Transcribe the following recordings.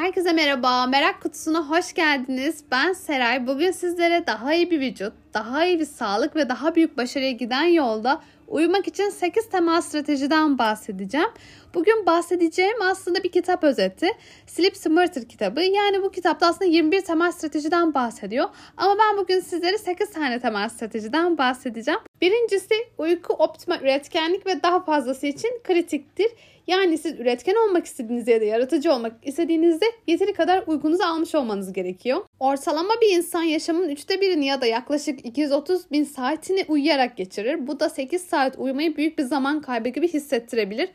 Herkese merhaba, Merak Kutusu'na hoş geldiniz. Ben Seray. Bugün sizlere daha iyi bir vücut, daha iyi bir sağlık ve daha büyük başarıya giden yolda uyumak için 8 temel stratejiden bahsedeceğim. Bugün bahsedeceğim aslında bir kitap özeti. Sleep Smarter kitabı. Yani bu kitapta aslında 21 temel stratejiden bahsediyor. Ama ben bugün sizlere 8 tane temel stratejiden bahsedeceğim. Birincisi uyku optimal üretkenlik ve daha fazlası için kritiktir. Yani siz üretken olmak istediğinizde ya da yaratıcı olmak istediğinizde yeteri kadar uykunuzu almış olmanız gerekiyor. Ortalama bir insan yaşamın üçte birini ya da yaklaşık 230 bin saatini uyuyarak geçirir. Bu da 8 saat uyumayı büyük bir zaman kaybı gibi hissettirebilir.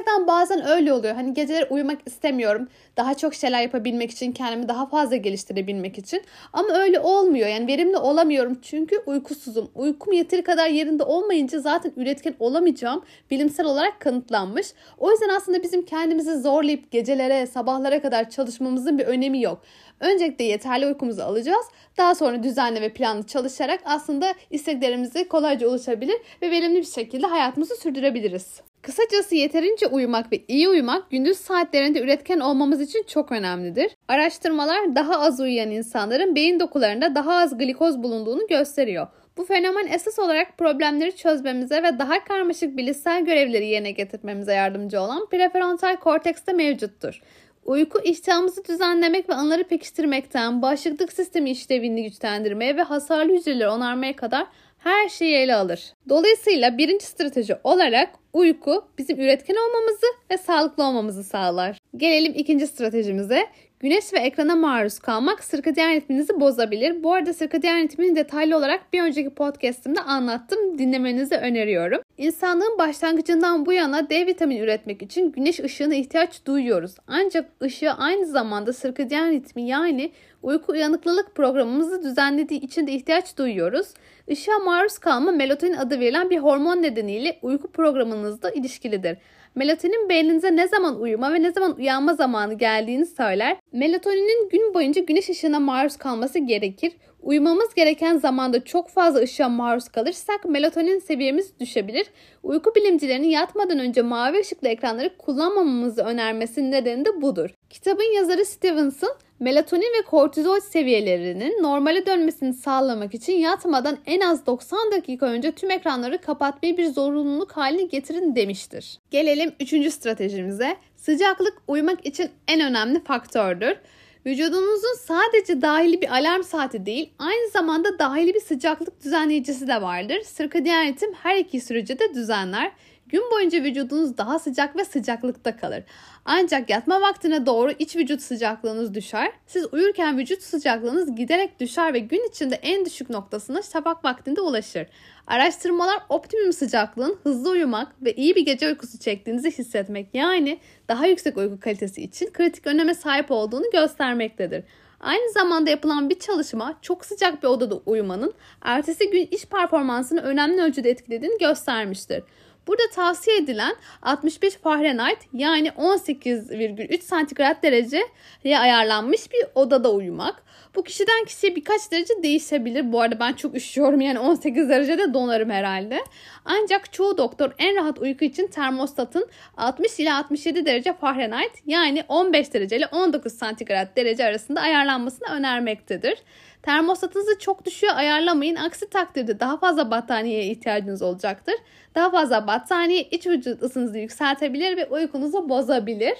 Gerçekten bazen öyle oluyor. Hani geceleri uyumak istemiyorum. Daha çok şeyler yapabilmek için, kendimi daha fazla geliştirebilmek için. Ama öyle olmuyor. Yani verimli olamıyorum çünkü uykusuzum. Uykum yeteri kadar yerinde olmayınca zaten üretken olamayacağım bilimsel olarak kanıtlanmış. O yüzden aslında bizim kendimizi zorlayıp gecelere, sabahlara kadar çalışmamızın bir önemi yok. Öncelikle yeterli uykumuzu alacağız. Daha sonra düzenli ve planlı çalışarak aslında isteklerimize kolayca ulaşabilir ve verimli bir şekilde hayatımızı sürdürebiliriz. Kısacası yeterince uyumak ve iyi uyumak gündüz saatlerinde üretken olmamız için çok önemlidir. Araştırmalar daha az uyuyan insanların beyin dokularında daha az glikoz bulunduğunu gösteriyor. Bu fenomen esas olarak problemleri çözmemize ve daha karmaşık bilişsel görevleri yerine getirmemize yardımcı olan prefrontal kortekste mevcuttur. Uyku iştahımızı düzenlemek ve anıları pekiştirmekten, bağışıklık sistemi işlevini güçlendirmeye ve hasarlı hücreleri onarmaya kadar her şeyi ele alır. Dolayısıyla birinci strateji olarak uyku bizim üretken olmamızı ve sağlıklı olmamızı sağlar. Gelelim ikinci stratejimize. Güneş ve ekrana maruz kalmak sirkadiyen ritminizi bozabilir. Bu arada sirkadiyen ritmini detaylı olarak bir önceki podcastimde anlattım. Dinlemenizi öneriyorum. İnsanlığın başlangıcından bu yana D vitamini üretmek için güneş ışığına ihtiyaç duyuyoruz. Ancak ışığı aynı zamanda sirkadiyen ritmi yani uyku uyanıklılık programımızı düzenlediği için de ihtiyaç duyuyoruz. Işığa maruz kalma melatonin adı verilen bir hormon nedeniyle uyku programınızda ilişkilidir. Melatonin beyninize ne zaman uyuma ve ne zaman uyanma zamanı geldiğini söyler. Melatoninin gün boyunca güneş ışığına maruz kalması gerekir. Uyumamız gereken zamanda çok fazla ışığa maruz kalırsak melatonin seviyemiz düşebilir. Uyku bilimcilerinin yatmadan önce mavi ışıklı ekranları kullanmamamızı önermesinin nedeni de budur. Kitabın yazarı Stevenson melatonin ve kortizol seviyelerinin normale dönmesini sağlamak için yatmadan en az 90 dakika önce tüm ekranları kapatmayı bir zorunluluk haline getirin demiştir. Gelelim 3. stratejimize. Sıcaklık uyumak için en önemli faktördür. Vücudunuzun sadece dahili bir alarm saati değil, aynı zamanda dahili bir sıcaklık düzenleyicisi de vardır. Sirkadiyen ritim her iki süreci de düzenler. Gün boyunca vücudunuz daha sıcak ve sıcaklıkta kalır. Ancak yatma vaktine doğru iç vücut sıcaklığınız düşer. Siz uyurken vücut sıcaklığınız giderek düşer ve gün içinde en düşük noktasına şafak vaktinde ulaşır. Araştırmalar optimum sıcaklığın hızlı uyumak ve iyi bir gece uykusu çektiğinizi hissetmek yani daha yüksek uyku kalitesi için kritik öneme sahip olduğunu göstermektedir. Aynı zamanda yapılan bir çalışma çok sıcak bir odada uyumanın ertesi gün iş performansını önemli ölçüde etkilediğini göstermiştir. Burada tavsiye edilen 65 Fahrenheit yani 18,3 santigrat dereceye ayarlanmış bir odada uyumak. Bu kişiden kişiye birkaç derece değişebilir. Bu arada ben çok üşüyorum yani 18 derecede donarım herhalde. Ancak çoğu doktor en rahat uyku için termostatın 60 ile 67 derece Fahrenheit yani 15 derece ile 19 santigrat derece arasında ayarlanmasını önermektedir. Termostatınızı çok düşüğe ayarlamayın. Aksi takdirde daha fazla battaniyeye ihtiyacınız olacaktır. Daha fazla battaniye iç vücut ısınızı yükseltebilir ve uykunuzu bozabilir.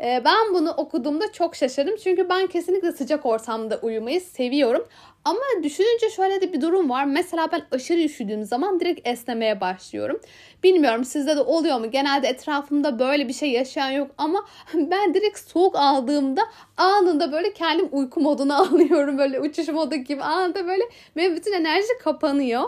Ee, ben bunu okuduğumda çok şaşırdım. Çünkü ben kesinlikle sıcak ortamda uyumayı seviyorum. Ama düşününce şöyle de bir durum var. Mesela ben aşırı üşüdüğüm zaman direkt esnemeye başlıyorum. Bilmiyorum sizde de oluyor mu? Genelde etrafımda böyle bir şey yaşayan yok ama ben direkt soğuk aldığımda anında böyle kendim uyku moduna alıyorum. Böyle uçuş modu gibi anında böyle benim bütün enerji kapanıyor.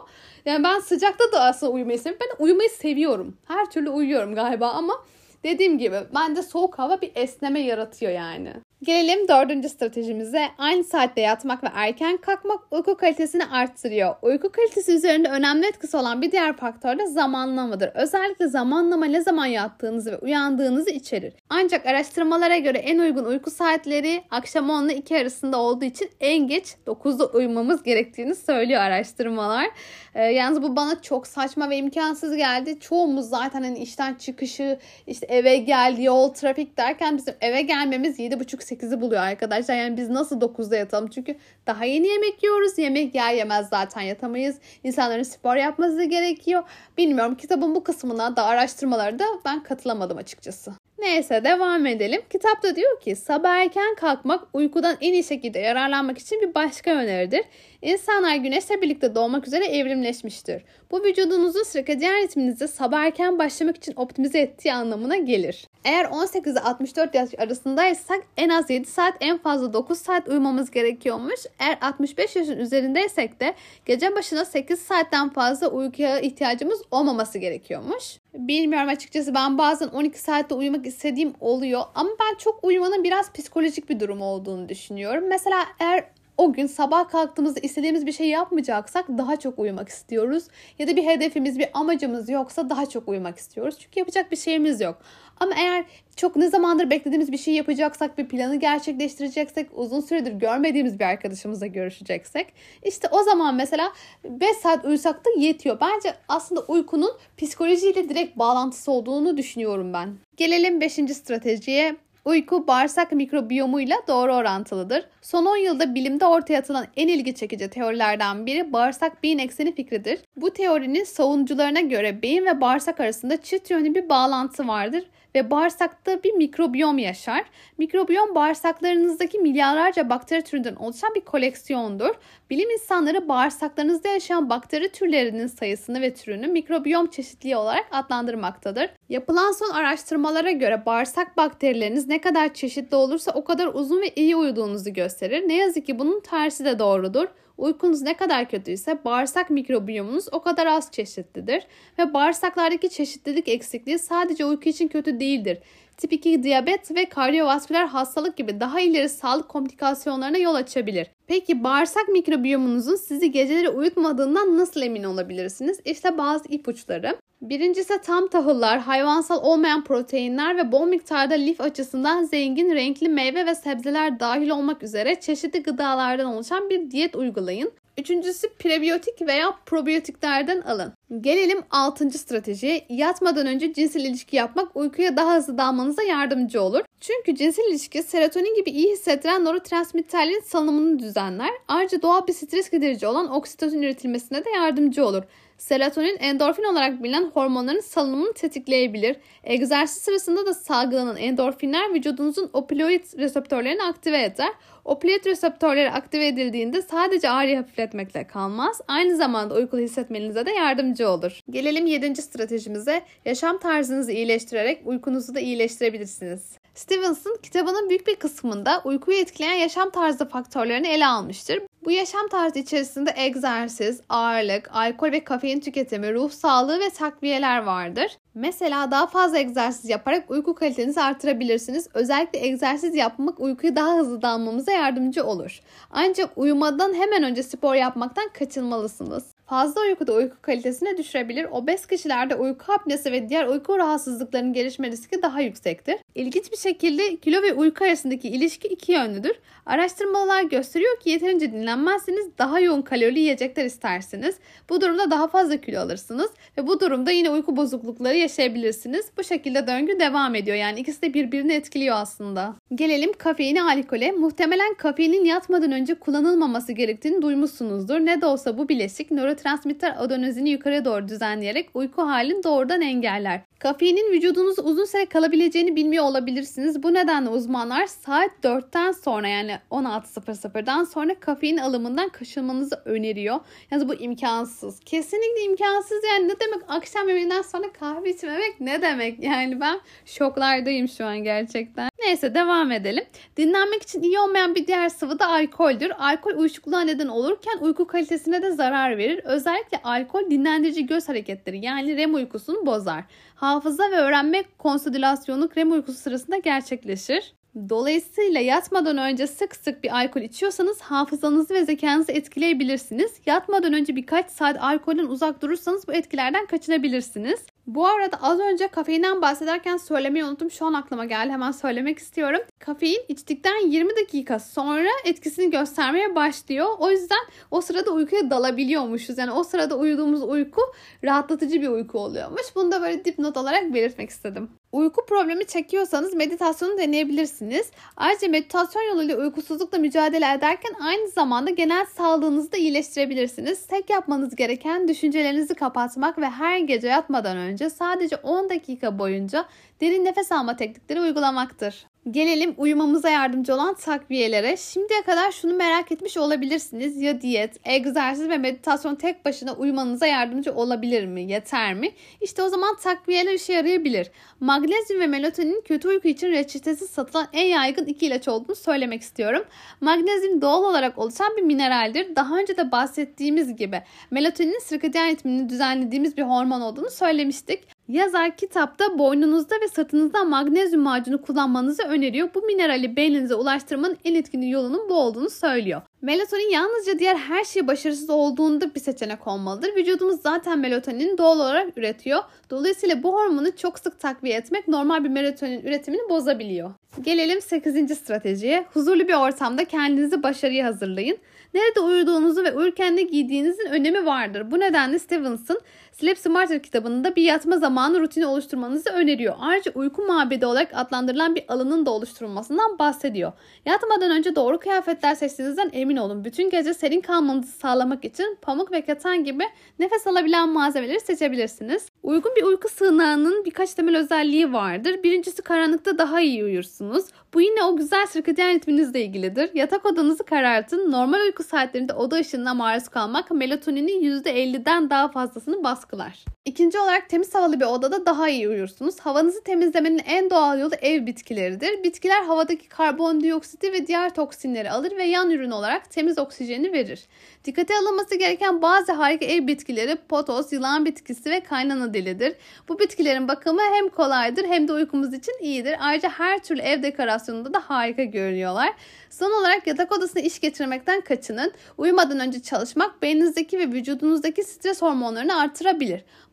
Yani ben sıcakta da aslında uyumayı seviyorum. Ben uyumayı seviyorum. Her türlü uyuyorum galiba ama dediğim gibi bende soğuk hava bir esneme yaratıyor yani. Gelelim dördüncü stratejimize. Aynı saatte yatmak ve erken kalkmak uyku kalitesini arttırıyor. Uyku kalitesi üzerinde önemli etkisi olan bir diğer faktör de zamanlamadır. Özellikle zamanlama ne zaman yattığınızı ve uyandığınızı içerir. Ancak araştırmalara göre en uygun uyku saatleri akşam 10 ile 2 arasında olduğu için en geç 9'da uyumamız gerektiğini söylüyor araştırmalar. Ee, yalnız bu bana çok saçma ve imkansız geldi. Çoğumuz zaten hani işten çıkışı, işte eve geldi, yol, trafik derken bizim eve gelmemiz 7.30 8'i buluyor arkadaşlar. Yani biz nasıl 9'da yatalım? Çünkü daha yeni yemek yiyoruz. Yemek yer yemez zaten yatamayız. İnsanların spor yapması gerekiyor. Bilmiyorum kitabın bu kısmına da araştırmaları da ben katılamadım açıkçası. Neyse devam edelim. Kitapta diyor ki sabah erken kalkmak uykudan en iyi şekilde yararlanmak için bir başka öneridir. İnsanlar güneşle birlikte doğmak üzere evrimleşmiştir. Bu vücudunuzun sirkadiyen ritminizi sabah erken başlamak için optimize ettiği anlamına gelir. Eğer 18 ile 64 yaş arasındaysak en az 7 saat en fazla 9 saat uyumamız gerekiyormuş. Eğer 65 yaşın üzerindeysek de gece başına 8 saatten fazla uykuya ihtiyacımız olmaması gerekiyormuş. Bilmiyorum açıkçası ben bazen 12 saatte uyumak istediğim oluyor ama ben çok uyumanın biraz psikolojik bir durum olduğunu düşünüyorum. Mesela eğer o gün sabah kalktığımızda istediğimiz bir şey yapmayacaksak daha çok uyumak istiyoruz. Ya da bir hedefimiz, bir amacımız yoksa daha çok uyumak istiyoruz. Çünkü yapacak bir şeyimiz yok. Ama eğer çok ne zamandır beklediğimiz bir şey yapacaksak, bir planı gerçekleştireceksek, uzun süredir görmediğimiz bir arkadaşımızla görüşeceksek, işte o zaman mesela 5 saat uyusak da yetiyor. Bence aslında uykunun psikolojiyle direkt bağlantısı olduğunu düşünüyorum ben. Gelelim 5. stratejiye. Uyku bağırsak mikrobiyomuyla doğru orantılıdır. Son 10 yılda bilimde ortaya atılan en ilgi çekici teorilerden biri bağırsak beyin ekseni fikridir. Bu teorinin savunucularına göre beyin ve bağırsak arasında çift yönlü bir bağlantı vardır ve bağırsakta bir mikrobiyom yaşar. Mikrobiyom bağırsaklarınızdaki milyarlarca bakteri türünden oluşan bir koleksiyondur. Bilim insanları bağırsaklarınızda yaşayan bakteri türlerinin sayısını ve türünü mikrobiyom çeşitliliği olarak adlandırmaktadır. Yapılan son araştırmalara göre bağırsak bakterileriniz ne kadar çeşitli olursa o kadar uzun ve iyi uyuduğunuzu gösterir. Ne yazık ki bunun tersi de doğrudur. Uykunuz ne kadar kötüyse bağırsak mikrobiyomunuz o kadar az çeşitlidir ve bağırsaklardaki çeşitlilik eksikliği sadece uyku için kötü değildir. Tip 2 diyabet ve kardiyovasküler hastalık gibi daha ileri sağlık komplikasyonlarına yol açabilir. Peki bağırsak mikrobiyomunuzun sizi geceleri uyutmadığından nasıl emin olabilirsiniz? İşte bazı ipuçları. Birincisi tam tahıllar, hayvansal olmayan proteinler ve bol miktarda lif açısından zengin renkli meyve ve sebzeler dahil olmak üzere çeşitli gıdalardan oluşan bir diyet uygulayın. Üçüncüsü prebiyotik veya probiyotiklerden alın. Gelelim 6. stratejiye. Yatmadan önce cinsel ilişki yapmak uykuya daha hızlı dalmanıza yardımcı olur. Çünkü cinsel ilişki serotonin gibi iyi hissettiren nörotransmitterlerin salınımını düzenler. Ayrıca doğal bir stres giderici olan oksitosin üretilmesine de yardımcı olur. Serotonin endorfin olarak bilinen hormonların salınımını tetikleyebilir. Egzersiz sırasında da salgılanan endorfinler vücudunuzun opioid reseptörlerini aktive eder. Opioid reseptörleri aktive edildiğinde sadece ağrıyı hafifletmekle kalmaz. Aynı zamanda uykulu hissetmenize de yardımcı olur. Gelelim 7. stratejimize. Yaşam tarzınızı iyileştirerek uykunuzu da iyileştirebilirsiniz. Stevenson kitabının büyük bir kısmında uykuyu etkileyen yaşam tarzı faktörlerini ele almıştır. Bu yaşam tarzı içerisinde egzersiz, ağırlık, alkol ve kafein tüketimi, ruh sağlığı ve takviyeler vardır. Mesela daha fazla egzersiz yaparak uyku kalitenizi artırabilirsiniz. Özellikle egzersiz yapmak uykuyu daha hızlı dalmamıza yardımcı olur. Ancak uyumadan hemen önce spor yapmaktan kaçınmalısınız. Fazla uyku da uyku kalitesini düşürebilir. Obez kişilerde uyku apnesi ve diğer uyku rahatsızlıklarının gelişme riski daha yüksektir. İlginç bir şekilde kilo ve uyku arasındaki ilişki iki yönlüdür. Araştırmalar gösteriyor ki yeterince dinlenmezseniz daha yoğun kalorili yiyecekler istersiniz. Bu durumda daha fazla kilo alırsınız ve bu durumda yine uyku bozuklukları yaşayabilirsiniz. Bu şekilde döngü devam ediyor. Yani ikisi de birbirini etkiliyor aslında. Gelelim kafeine alkole. Muhtemelen kafeinin yatmadan önce kullanılmaması gerektiğini duymuşsunuzdur. Ne de olsa bu bileşik nörotransmitter adenozini yukarı doğru düzenleyerek uyku halini doğrudan engeller. Kafeinin vücudunuzda uzun süre kalabileceğini bilmiyor olabilirsiniz. Bu nedenle uzmanlar saat 4'ten sonra yani 16.00'dan sonra kafein alımından kaçınmanızı öneriyor. Yani bu imkansız. Kesinlikle imkansız yani ne demek akşam yemeğinden sonra kahve içmemek ne demek? Yani ben şoklardayım şu an gerçekten. Neyse devam edelim. Dinlenmek için iyi olmayan bir diğer sıvı da alkoldür. Alkol uyuşukluğa neden olurken uyku kalitesine de zarar verir. Özellikle alkol dinlendirici göz hareketleri yani REM uykusunu bozar. Hafıza ve öğrenme konsolidülasyonu REM uykusu sırasında gerçekleşir. Dolayısıyla yatmadan önce sık sık bir alkol içiyorsanız hafızanızı ve zekanızı etkileyebilirsiniz. Yatmadan önce birkaç saat alkolden uzak durursanız bu etkilerden kaçınabilirsiniz. Bu arada az önce kafeinden bahsederken söylemeyi unuttum. Şu an aklıma geldi. Hemen söylemek istiyorum. Kafein içtikten 20 dakika sonra etkisini göstermeye başlıyor. O yüzden o sırada uykuya dalabiliyormuşuz. Yani o sırada uyuduğumuz uyku rahatlatıcı bir uyku oluyormuş. Bunu da böyle dipnot olarak belirtmek istedim. Uyku problemi çekiyorsanız meditasyonu deneyebilirsiniz. Ayrıca meditasyon yoluyla uykusuzlukla mücadele ederken aynı zamanda genel sağlığınızı da iyileştirebilirsiniz. Tek yapmanız gereken düşüncelerinizi kapatmak ve her gece yatmadan önce sadece 10 dakika boyunca derin nefes alma teknikleri uygulamaktır. Gelelim uyumamıza yardımcı olan takviyelere. Şimdiye kadar şunu merak etmiş olabilirsiniz. Ya diyet, egzersiz ve meditasyon tek başına uyumanıza yardımcı olabilir mi? Yeter mi? İşte o zaman takviyeler işe yarayabilir. Magnezyum ve melatonin kötü uyku için reçetesiz satılan en yaygın iki ilaç olduğunu söylemek istiyorum. Magnezyum doğal olarak oluşan bir mineraldir. Daha önce de bahsettiğimiz gibi melatonin sirkadiyen ritmini düzenlediğimiz bir hormon olduğunu söylemiştik. Yazar kitapta boynunuzda ve sırtınızda magnezyum macunu kullanmanızı öneriyor. Bu minerali beyninize ulaştırmanın en etkili yolunun bu olduğunu söylüyor. Melatonin yalnızca diğer her şey başarısız olduğunda bir seçenek olmalıdır. Vücudumuz zaten melatonin doğal olarak üretiyor. Dolayısıyla bu hormonu çok sık takviye etmek normal bir melatonin üretimini bozabiliyor. Gelelim 8. stratejiye. Huzurlu bir ortamda kendinizi başarıya hazırlayın. Nerede uyuduğunuzu ve uyurken ne giydiğinizin önemi vardır. Bu nedenle Stevenson Sleep Smarter kitabında bir yatma zamanı rutini oluşturmanızı öneriyor. Ayrıca uyku mabedi olarak adlandırılan bir alanın da oluşturulmasından bahsediyor. Yatmadan önce doğru kıyafetler seçtiğinizden emin olun. Bütün gece serin kalmanızı sağlamak için pamuk ve keten gibi nefes alabilen malzemeleri seçebilirsiniz. Uygun bir uyku sığınağının birkaç temel özelliği vardır. Birincisi karanlıkta daha iyi uyursunuz. Bu yine o güzel sirkadiyen ritminizle ilgilidir. Yatak odanızı karartın. Normal uyku saatlerinde oda ışığına maruz kalmak melatoninin %50'den daha fazlasını baskılar. İkinci olarak temiz havalı bir odada daha iyi uyursunuz. Havanızı temizlemenin en doğal yolu ev bitkileridir. Bitkiler havadaki karbondioksiti ve diğer toksinleri alır ve yan ürün olarak temiz oksijeni verir. Dikkate alınması gereken bazı harika ev bitkileri potos, yılan bitkisi ve kaynana dilidir. Bu bitkilerin bakımı hem kolaydır hem de uykumuz için iyidir. Ayrıca her türlü ev dekorasyonunda da harika görünüyorlar. Son olarak yatak odasına iş getirmekten kaçının. Uyumadan önce çalışmak beyninizdeki ve vücudunuzdaki stres hormonlarını artırabilir.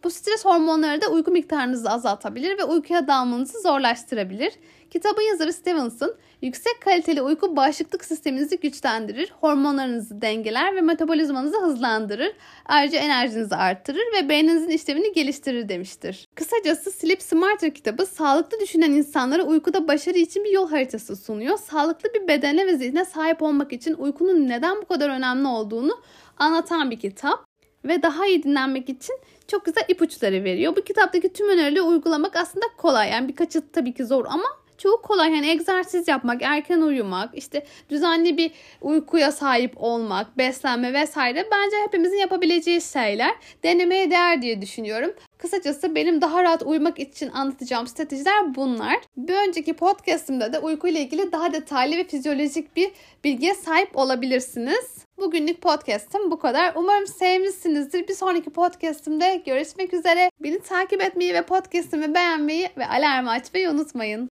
Bu stres hormonları da uyku miktarınızı azaltabilir ve uykuya dalmanızı zorlaştırabilir. Kitabın yazarı Stevenson, yüksek kaliteli uyku bağışıklık sisteminizi güçlendirir, hormonlarınızı dengeler ve metabolizmanızı hızlandırır. Ayrıca enerjinizi arttırır ve beyninizin işlevini geliştirir demiştir. Kısacası Sleep Smarter kitabı sağlıklı düşünen insanlara uykuda başarı için bir yol haritası sunuyor. Sağlıklı bir bedene ve zihne sahip olmak için uykunun neden bu kadar önemli olduğunu anlatan bir kitap ve daha iyi dinlenmek için çok güzel ipuçları veriyor. Bu kitaptaki tüm önerileri uygulamak aslında kolay. Yani birkaçı tabii ki zor ama çoğu kolay. Yani egzersiz yapmak, erken uyumak, işte düzenli bir uykuya sahip olmak, beslenme vesaire bence hepimizin yapabileceği şeyler. Denemeye değer diye düşünüyorum. Kısacası benim daha rahat uyumak için anlatacağım stratejiler bunlar. Bir önceki podcastımda da uyku ile ilgili daha detaylı ve fizyolojik bir bilgiye sahip olabilirsiniz. Bugünlük podcast'ım bu kadar. Umarım sevmişsinizdir. Bir sonraki podcast'imde görüşmek üzere. Beni takip etmeyi ve podcast'imi beğenmeyi ve alarmı açmayı unutmayın.